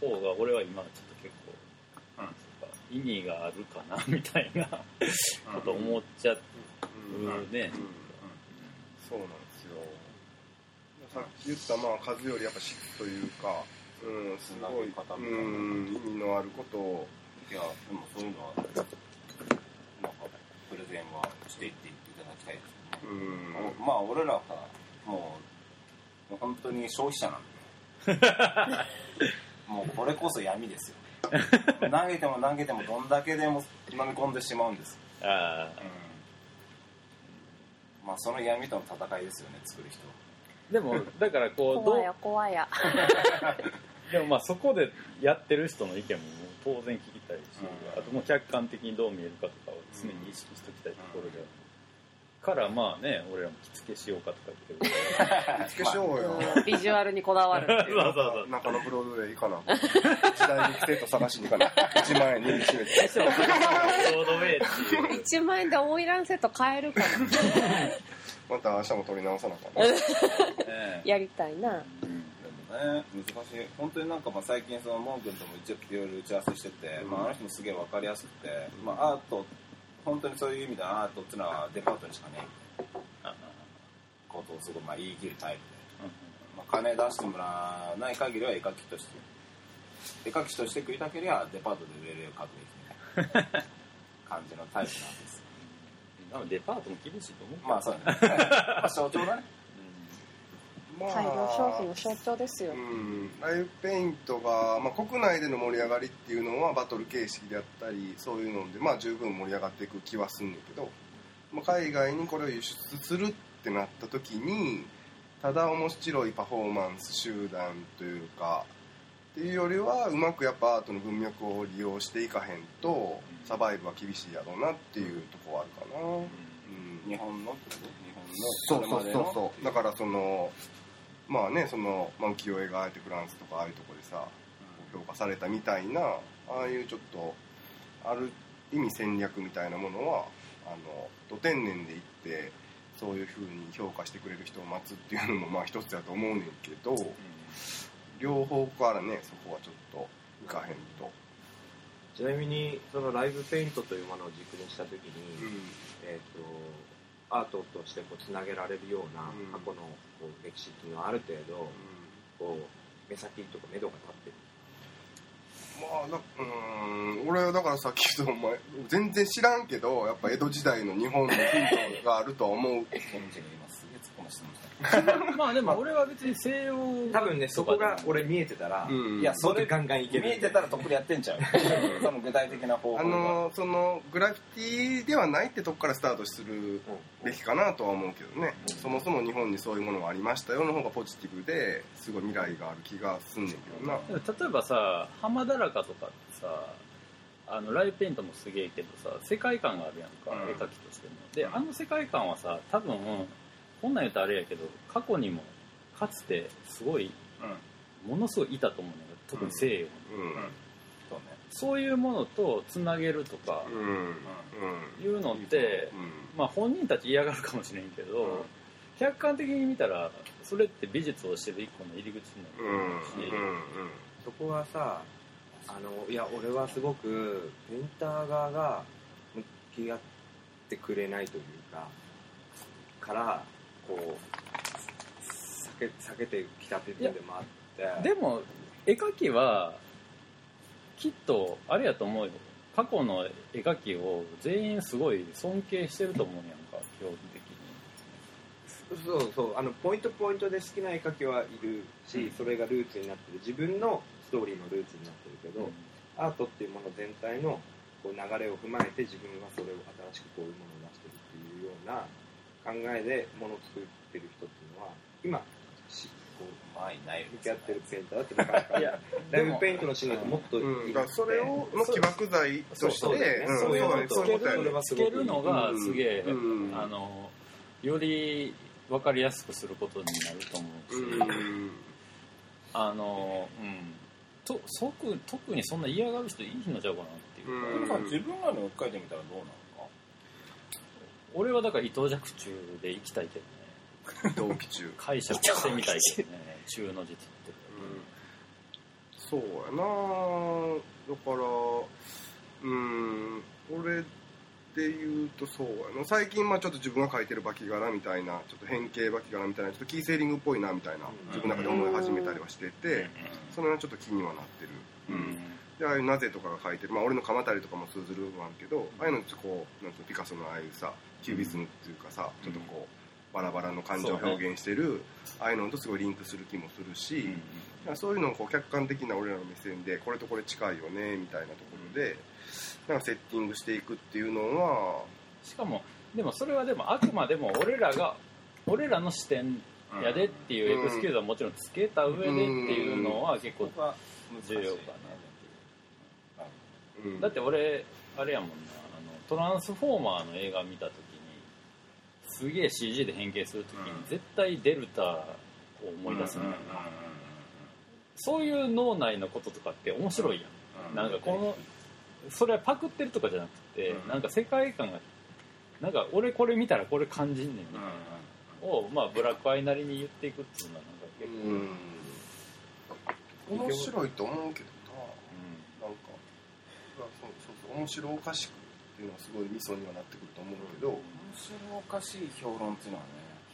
方が俺は今ちょっと結構、意味があるかなみたいなこと思っちゃうね、そうなんですよ。さっき言ったまあ数よりやっぱ質というかうんすごいつなげ方みたいなうん。意味のあることをいやでもそういうのはなんか振善はしていっていただきたいですよね。うん。まあ俺らはもうもう本当に消費者なんで。[laughs] もうこれこそ闇ですよ [laughs] 投げても投げてもどんだけでも飲み込んでしまうんです、ああまあその闇との戦いですよね作る人でもだからこう [laughs] ど怖や怖いや。[laughs] でもまあそこでやってる人の意見も当然聞きたいし、うん。あともう客観的にどう見えるかとかを常に意識しておきたいところで、からまあね俺らも着付けしようかとか言ってる。着付けしようよ。[laughs] うん。ビジュアルにこだわるっていう。そうそうそう。中野ブロードウェイ行かな。時代に生徒探しに行かな1万円握りしめてロードウェイってい。う1万円でオイランセット買えるからまた明日も取り直さなあかん。な [laughs] ねやりたいな。でもね難しい。本当になんかまあ最近そのモン君とも一応いろいろ打ち合わせしてて、まあ、あの人もすげえ分かりやすくて、まあ、アート本当にそういう意味でアートっていうのはデパートにしかねあことをすごいまあ言い切るタイプで、うんまあ、金出してもらわない限りは絵描きとして絵描きとして食いたけりゃデパートで売れる絵を描くべきみたいな感じのタイプなんです多分デパートも厳しいと思うまあそうだね。まあ象徴だねまあ大量消費の象徴ですよ。うん、ライブペイントが、まあ、国内での盛り上がりっていうのはバトル形式であったりそういうので、まあ、十分盛り上がっていく気はすんねんけど、まあ、海外にこれを輸出するってなった時にただ面白いパフォーマンス集団というかっていうよりはうまくやっぱアートの文脈を利用していかへんとサバイブは厳しいやろうなっていうとこはあるかな、うん。日本のってこと日そう本のそうそう。そうだからそのまあねその、まあ、浮世絵があえてフランスとかああいうとこでさ評価されたみたいなああいうちょっとある意味戦略みたいなものはあのど天然でいってそういうふうに評価してくれる人を待つっていうのもまあ一つだと思うねんけど両方からねそこはちょっといかへんと、ちなみにそのライブペイントというものを軸にした時に、うん。えー、とアートとしてこうつなげられるようなうん。過去のこう歴史っていうのはある程度こう目先とか目処が立ってる。まあだうーん俺はだからさっき言ったお前全然知らんけどやっぱ江戸時代の日本のヒントがあるとは思う [laughs] [laughs] まあでも俺は別に西洋多分ねそこが俺見えてたら、うん。いやそれガンガンいける。見えてたらとっくにやってんちゃう [laughs] その具体的な方法あがのそのグラフィティではないってとこからスタートするべきかなとは思うけどね、そもそも日本にそういうものがありましたよの方がポジティブですごい未来がある気がすんねんけどな、例えばさ浜田らかとかってさあのライブペイントもすげえけどさ世界観があるやんか、うん。絵描きとしても。であの世界観はさ多分こんなん言うとあれやけど過去にもかつてすごいうん。ものすごいいたと思うん。だよ特に西洋に、うそうね。そういうものとつなげるとかん。うん。いうのって、うん。まあ本人たち嫌がるかもしれんけど、客観的に見たらそれって美術をしてる一個の入り口にうん。なるし、そこはさあのいや俺はすごくペインター側が向き合ってくれないというかからこう避け避けてきた部分でもあって。でも絵描きはきっとあれやと思うよ。過去の絵描きを全員すごい尊敬してると思うやんか基本的に。そうそうあのポイントポイントで好きな絵描きはいるし、うん。それがルーツになってる。自分のストーリーのルーツになってるけど、アートっていうもの全体のこう流れを踏まえて自分はそれを新しくこういうものを出してるっていうような考えでものを作ってる人っていうのは今しこうまあいない向き合ってるペインターだってなかなかいや [laughs] ライブペイントのシーンだともっというん。いだからそれをの起爆剤としてそういうのそういうことやねそれはつけるのがすげえ、うん。あのより分かりやすくすることになると思うし、うん。あのうん。と即特にそんな嫌がる人いいのちゃうかなっていうか、うん。皆さん自分らの置き換えてみたらどうなの？か俺はだから伊藤若冲で行きたいけどね。同期中。解釈してみたいけどね。中の実ってそうやな。だからうん。俺で言うとそうやな。最近まあちょっと自分が描いてるバキ柄みたいなちょっと変形バキ柄みたいなちょっとキーセーリングっぽいなみたいな自分の中で思い始めたりはしててそれはちょっと気にはなってる、うんでああいう「なぜ」とかが書いてる、まあ、俺の鎌足りとかも通ずるわんけどああいうのってこうなんていうのピカソのああいうさキュービズムっていうかさ、ちょっとこうバラバラの感情を表現してる、ああいうのとすごいリンクする気もするし、そういうのをこう客観的な俺らの目線でこれとこれ近いよねみたいなところでなんかセッティングしていくっていうのはしかもでもそれはでもあくまでも俺らが俺らの視点やでっていうエクスキューズはもちろんつけた上でっていうのは結構重要かなううん。だって俺あれやもんなあのトランスフォーマーの映画見た時にすげえ CG で変形する時にうん。絶対デルタを思い出すんだよ。なそういう脳内のこととかって面白いやん。なんかこのそれはパクってるとかじゃなくて、うん。なんか世界観がなんか俺これ見たらこれ感じんねんみたいな。を、まあ、ブラックアイなりに言っていくっていうのはなんか結構、うん。面白いと思うけどななんかそうそうそう面白おかしくっていうのはすごいミソにはなってくると思うけど、面白おかしい評論っていうのはね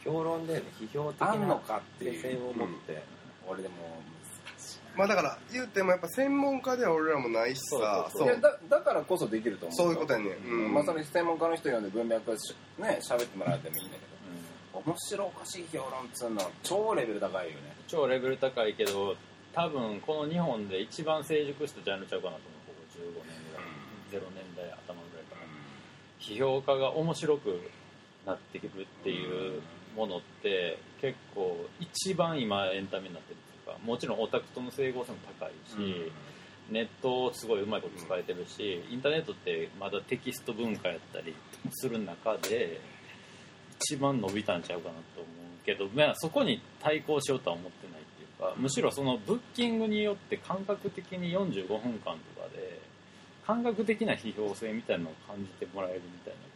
評論で、ね、批評的あんのなかっていう。目線を持って、俺でも難しいまあだから言うてもやっぱ専門家では俺らもないしさそうそういやだだからこそできると思う。そういうことやねん。うん。まあそれ専門家の人呼んで文脈しね喋ってもらってもいいんだけど面白おかしい評論っつうのは超レベル高いよね。超レベル高いけど多分この日本で一番成熟したジャンルちゃうかなと思うここ15年批評家が面白くなってくるっていうものって結構一番今エンタメになってるっていうかもちろんオタクとの整合性も高いし、ネットをすごいうまいこと使えてるし、インターネットってまだテキスト文化やったりする中で一番伸びたんちゃうかなと思うけど、まあ、そこに対抗しようとは思ってないっていうかむしろそのブッキングによって感覚的に45分間とかで感覚的な批評性みたいなのを感じてもらえるみたいなこ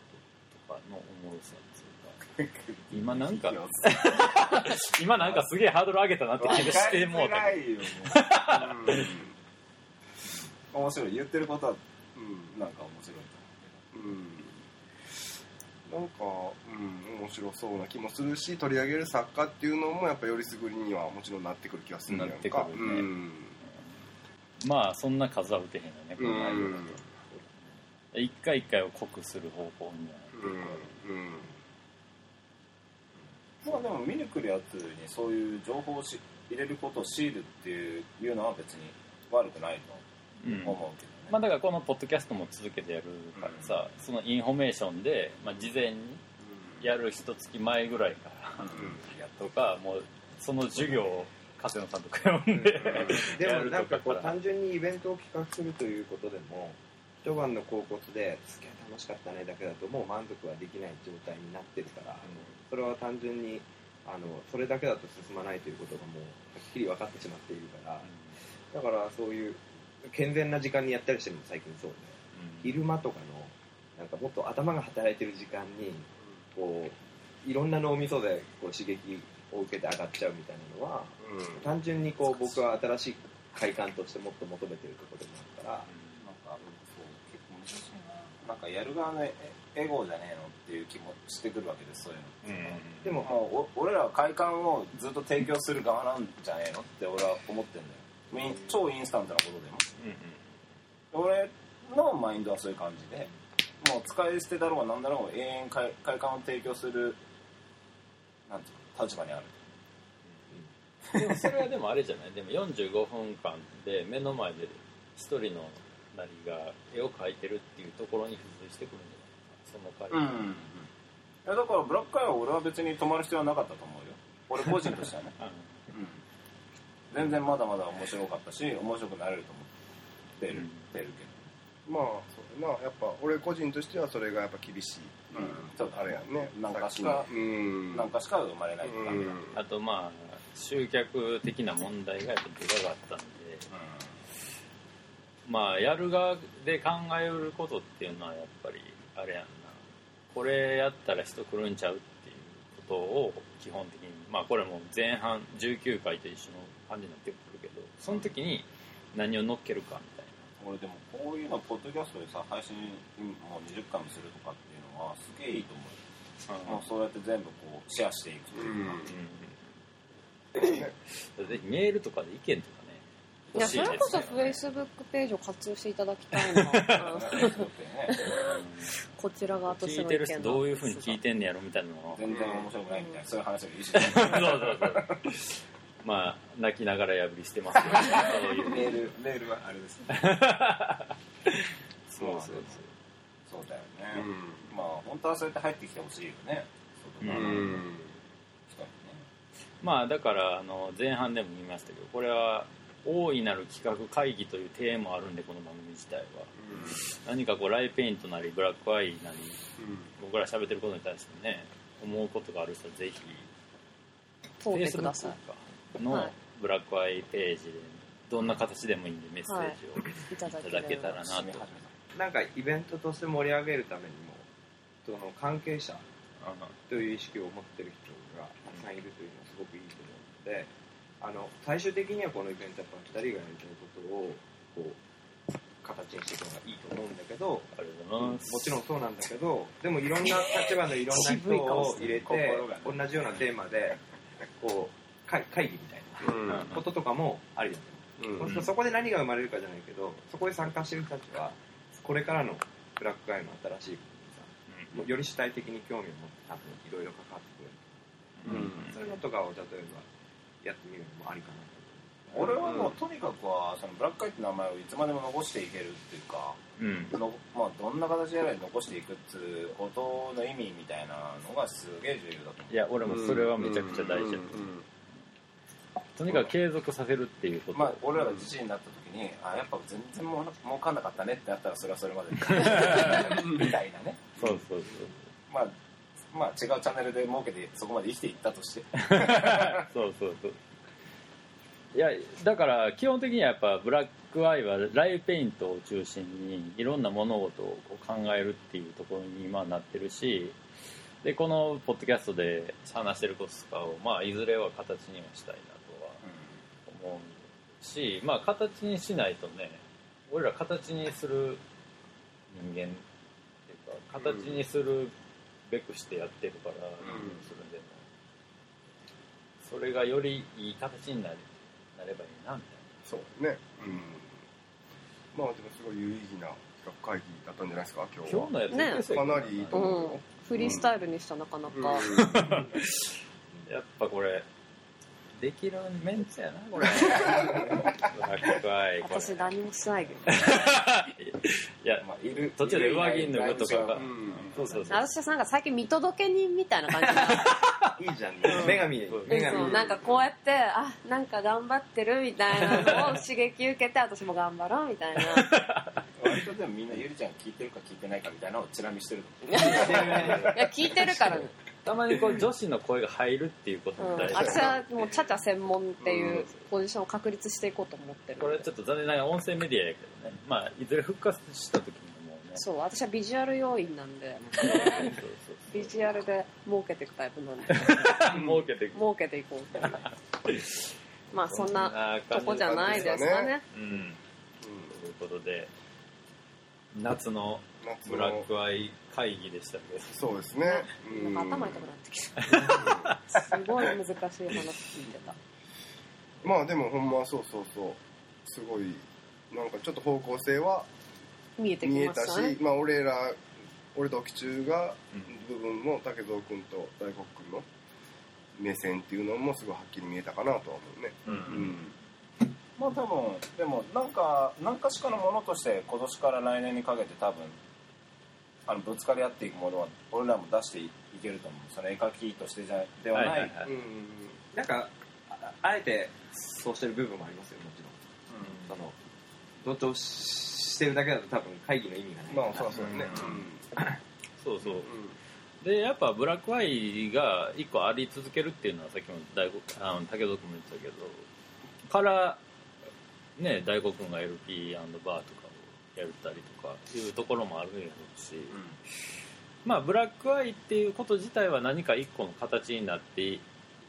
ととかのおもろさっていうか今なんか [laughs] 今なんかすげえハードル上げたなって気がしてもうたけどいよ面白い言ってる。ことはうん。なんか面白いうんなんか、うん、面白そうな気もするし取り上げる作家っていうのもやっぱよりすぐりにはもちろんなってくる気がするんやんか。なってくるね。うんまあそんな数は打てへんよねこの内容だと。一回一回を濃くする方向にはうん。うん。まあでも見に来るやつにそういう情報を仕入れることを強いるっていういうのは別に悪くないうん。と思うけどね、まあだからこのポッドキャストも続けてやるからさ、そのインフォメーションで、まあ、事前にやる一月前ぐらいからやっとかもうその授業を勝野呼んで、でもなんかこう単純にイベントを企画するということでも一晩の甲骨ですげえ楽しかったねだけだともう満足はできない状態になってるから、それは単純にあのそれだけだと進まないということがもうはっきり分かってしまっているからだからそういう健全な時間にやったりしてるのも最近そうで昼間とかのなんかもっと頭が働いてる時間にこういろんな脳みそでこう刺激を受けて上がっちゃうみたいなのは単純にこう僕は新しい快感としてもっと求めてるところでもあるからなん。かそう結構難しいななんかやる側のエエゴじゃねえのっていう気もしてくるわけですそういうの。でももうお俺らは快感をずっと提供する側なんじゃねえのって俺は思ってんだよ。イン超インスタントなことでも。俺のマインドはそういう感じでもう使い捨てだろうが何だろうが永遠快快感を提供するなんていうの立場にあるでもそれはでもあれじゃない？でも45分間で目の前で一人のなりが絵を描いてるっていうところに付随してくるんじゃないその回、いやだからブラックアイは俺は別に止まる必要はなかったと思うよ。俺個人としてはね、うん、全然まだまだ面白かったし面白くなれると思ってる,、うん。てるまあそうやなやっぱ俺個人としてはそれがやっぱ厳しい。けど、うん、ちょっとあれやね。なんかしさかうん。なんかしか生まれないって感じだ、うん。あとまあ集客的な問題がやっぱでかかったんでまあやる側で考えうることっていうのはやっぱりあれやんな。これやったら人来るんちゃうっていうことを基本的にまあこれも前半19回と一緒の感じになってくるけどその時に何を乗っけるかみたい俺でもこういうのポッドキャストでさ配信もう20回もするとかっていうのはすげえいいと思うな、もうそうやって全部こうシェアしていくというか、うん [laughs] ぜひメールとかで意見とかねいやそれこそフェイスブックページを活用していただきたいな、[laughs] うん。こちら側としてる人どういうふうに聞いてんねやろみたいなのを全然面白くない。みたいなそういう話をいいしそうそう。そうまあ泣きながら破りしてますけどそういう。メールメールはあれですね [laughs] そうそうそう。だよね、まあ本当はそうやって入ってきてほしいよね。うんまあだからあの前半でも言いましたけどこれは大いなる企画会議というテーマもあるんでこの番組自体は。何かこうライペイントなりブラックアイなり僕ら喋ってることに対してね思うことがある人はぜひ通ってください。Facebook のはい。ブラックアイページでどんな形でもいいんでメッセージをい。ただいただけたらなと、なんかイベントとして盛り上げるためにもその関係者という意識を持ってる人がたくさんいるというのはであの最終的にはこのイベントはやっぱ2人がやりたいことをこう形にしていくのがいいと思うんだけどありがとうございます。もちろんそうなんだけどでもいろんな立場のいろんな人を [laughs] 入れて同じようなテーマでこう会会議みたいなこととかもありだと思う。そこで何が生まれるかじゃないけどそこで参加してる人たちはこれからのブラックアイの新しいことにより主体的に興味を持って多分いろいろ関わってくれる、うん。そういうのとかを例えばやってみるのもありかな俺はもうとにかくはそのブラックアイって名前をいつまでも残していけるっていうかうん。のまあ、どんな形でやられ残していくっつうことの意味みたいなのがすげえ重要だと思う。いや俺もそれはめちゃくちゃ大事だとにかく継続させるっていうこと、まあ、俺らが自身になった時にあやっぱ全然もう儲かんなかったねってなったらそれはそれまで。[laughs] みたいなね、そうそう。まあ、まあ違うチャンネルで儲けてそこまで生きていったとして。[laughs] そうそうそう。いやだから基本的にはやっぱブラックアイはライブペイントを中心にいろんな物事を考えるっていうところに今なってるしでこのポッドキャストで話してることとかを、まあ、いずれは形にはしたいなとは思うし、まあ、形にしないとね俺ら形にする人間っていうか形にするべくしてやってるから、それでも。それがよりいい形になれなればいいなみたいそうね。うん。まあでもすごい有意義な企画会議だったんじゃないですか今な日は。今日のやつね。かなりいいとう思うよ。ん。フリースタイルにしたらなかなか、[laughs] やっぱこれできるメンツやなこれ。ブラックアイこれ私何もしないけど。[laughs] いやまあいる途中で上着脱ぐとかがううんそうそうそう。私はなんか最近見届け人みたいな感じ。な [laughs] いいいじゃんね。女神でそう女神。そうなんかこうやってあなんか頑張ってるみたいなのを刺激受けて私も頑張ろうみたいな。[laughs] 割とでもみんなゆりちゃん聞いてるか聞いてないかみたいなのをチラ見してるいや聞いてるから。ね、たまにこう女子の声が入るっていうことうん、も大事私はもうチャチャ専門っていうポジションを確立していこうと思ってるこれちょっと残念ながら音声メディアやけどね。まあいずれ復活した時にもうね。そう私はビジュアル要員なんで。ビジュアルで儲けていくタイプなんで。[laughs] 儲けていく。儲けていこうとまあそんなとこじゃないですかね。うん。ということで夏の夏ブラッのクアイ会議でしたけどそうですね。うん。なんか頭痛くなってきた。すごい難しい話聞いてた。まあでもほんまそうそうそう。すごいなんかちょっと方向性は見えてき見えたましたねしまあ俺ら俺と沖中が部分も竹蔵君と大黒君の目線っていうのもすごいはっきり見えたかなとは思うね。ううん。んまあ多分でもなんか何かしかのものとして今年から来年にかけて多分あのぶつかり合っていくものは俺らも出していけると思う。その絵描きとしてじゃではない、はいはいはい。うんなんかああえてそうしてる部分もありますよもちろん。その同調してるだけだと多分会議の意味がない。まあそうそうね。そうそう。うん。でやっぱブラックアイが一個あり続けるっていうのはさっきも大悟あの武田君も言ってたけどからね大悟君が LP& バーとかをやったりとかいうところもあるやろうし、まあブラックアイっていうこと自体は何か一個の形になって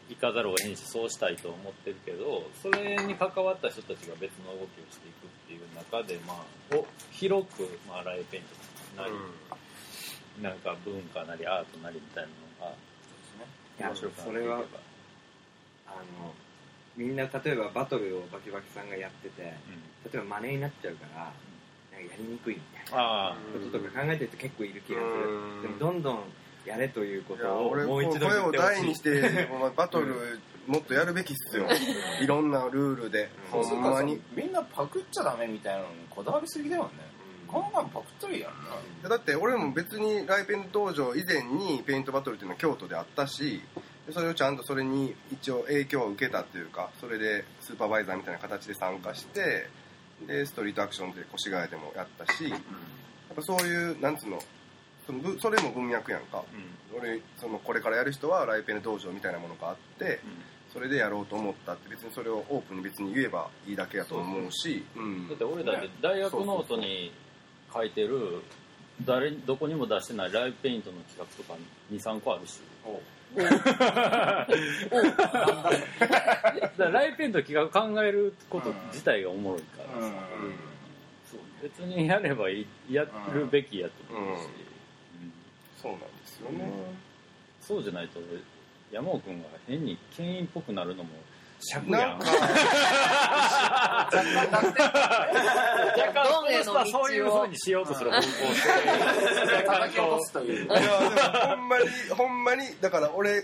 いかざるを得んしそうしたいと思ってるけどそれに関わった人たちが別の動きをしていくっていう中でまあお広く、まあ、ライペイントなり、なんか文化なりアートなりみたいなのがいやそれはあのみんな例えばバトルをバキバキさんがやってて例えばマネになっちゃうからやりにくいみたいな。ああ。こととか考えてる人結構いる気がすうん。るでもどんどんやれということを俺もう一度声を言ってほしい。大にして [laughs] バトルもっとやるべきっすよ。いろんなルールで。うんほんまに。みんなパクっちゃダメみたいなのにこだわりすぎだよね。ガンガンパクったらいいやんな。だって俺も別にライペン道場以前にペイントバトルっていうのは京都であったしでそれをちゃんとそれに一応影響を受けたっていうかそれでスーパーバイザーみたいな形で参加してでストリートアクションで越谷でもやったしやっぱそういうなんつうのそのぶそれも文脈やんか。俺そのこれからやる人はライペン道場みたいなものがあってそれでやろうと思ったって別にそれをオープンに別に言えばいいだけやと思うしうん。だって俺だって大学ノートに書いてる誰どこにも出してないライブペイントの企画とか23個あるし [laughs] だからライブペイントの企画考えること自体がおもろいからさ、そう。別にやればいいやるべきやと思うし、うん。そうなんですよね。そうじゃないと山尾君が変に牽引っぽくなるのも尺やん。なんか [laughs] 若干どんへの道をそういう風にしようとする方向性叩き落とすといういやでもほんまにほんまにだから俺違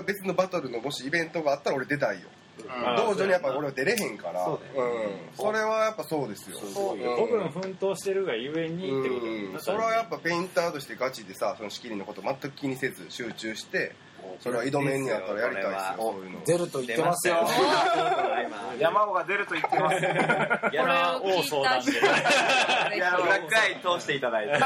う別のバトルのもしイベントがあったら俺出たいよあ道場にやっぱ俺は出れへんからそれはやっぱそうですよ僕の奮闘してるがゆえにってことそれはやっぱペインターとしてガチでさその仕切りのこと全く気にせず集中してそれは挑めんねやったらやりたいですよ。出ると言ってますよ。[laughs] 山尾が出ると言ってますギャラを相談でいいやブラックアイ通していただいて。[laughs]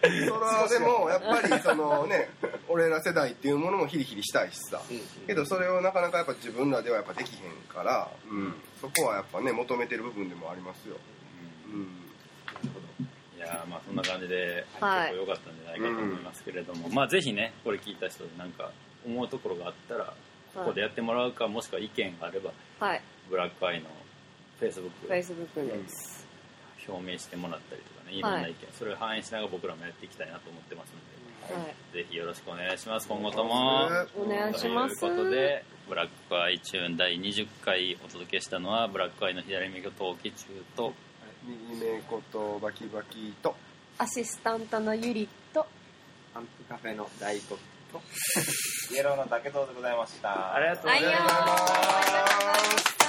それはでもやっぱりそのね [laughs] 俺ら世代っていうものもヒリヒリしたいしさ。けどそれをなかなかやっぱ自分らではやっぱできへんから、うん、そこはやっぱね求めてる部分でもありますよ、うんいやーまあそんな感じで結はい。構良かったんじゃないかと思いますけれども、まあぜひねこれ聞いた人でなんか思うところがあったらここでやってもらうかもしくは意見があればはい。ブラックアイのフェイスブックフェイスブックです表明してもらったりとかねい。ろんな意見、それを反映しながら僕らもやっていきたいなと思ってますので、はい。ぜひよろしくお願いします。今後とも。お願いします。ということでブラックアイチューン第20回お届けしたのはブラックアイの左目が陶器中と右目ことバキバキと。アシスタントのゆりと。アンプカフェの大黒と。[laughs] イエローの竹堂でございました。ありがとうございます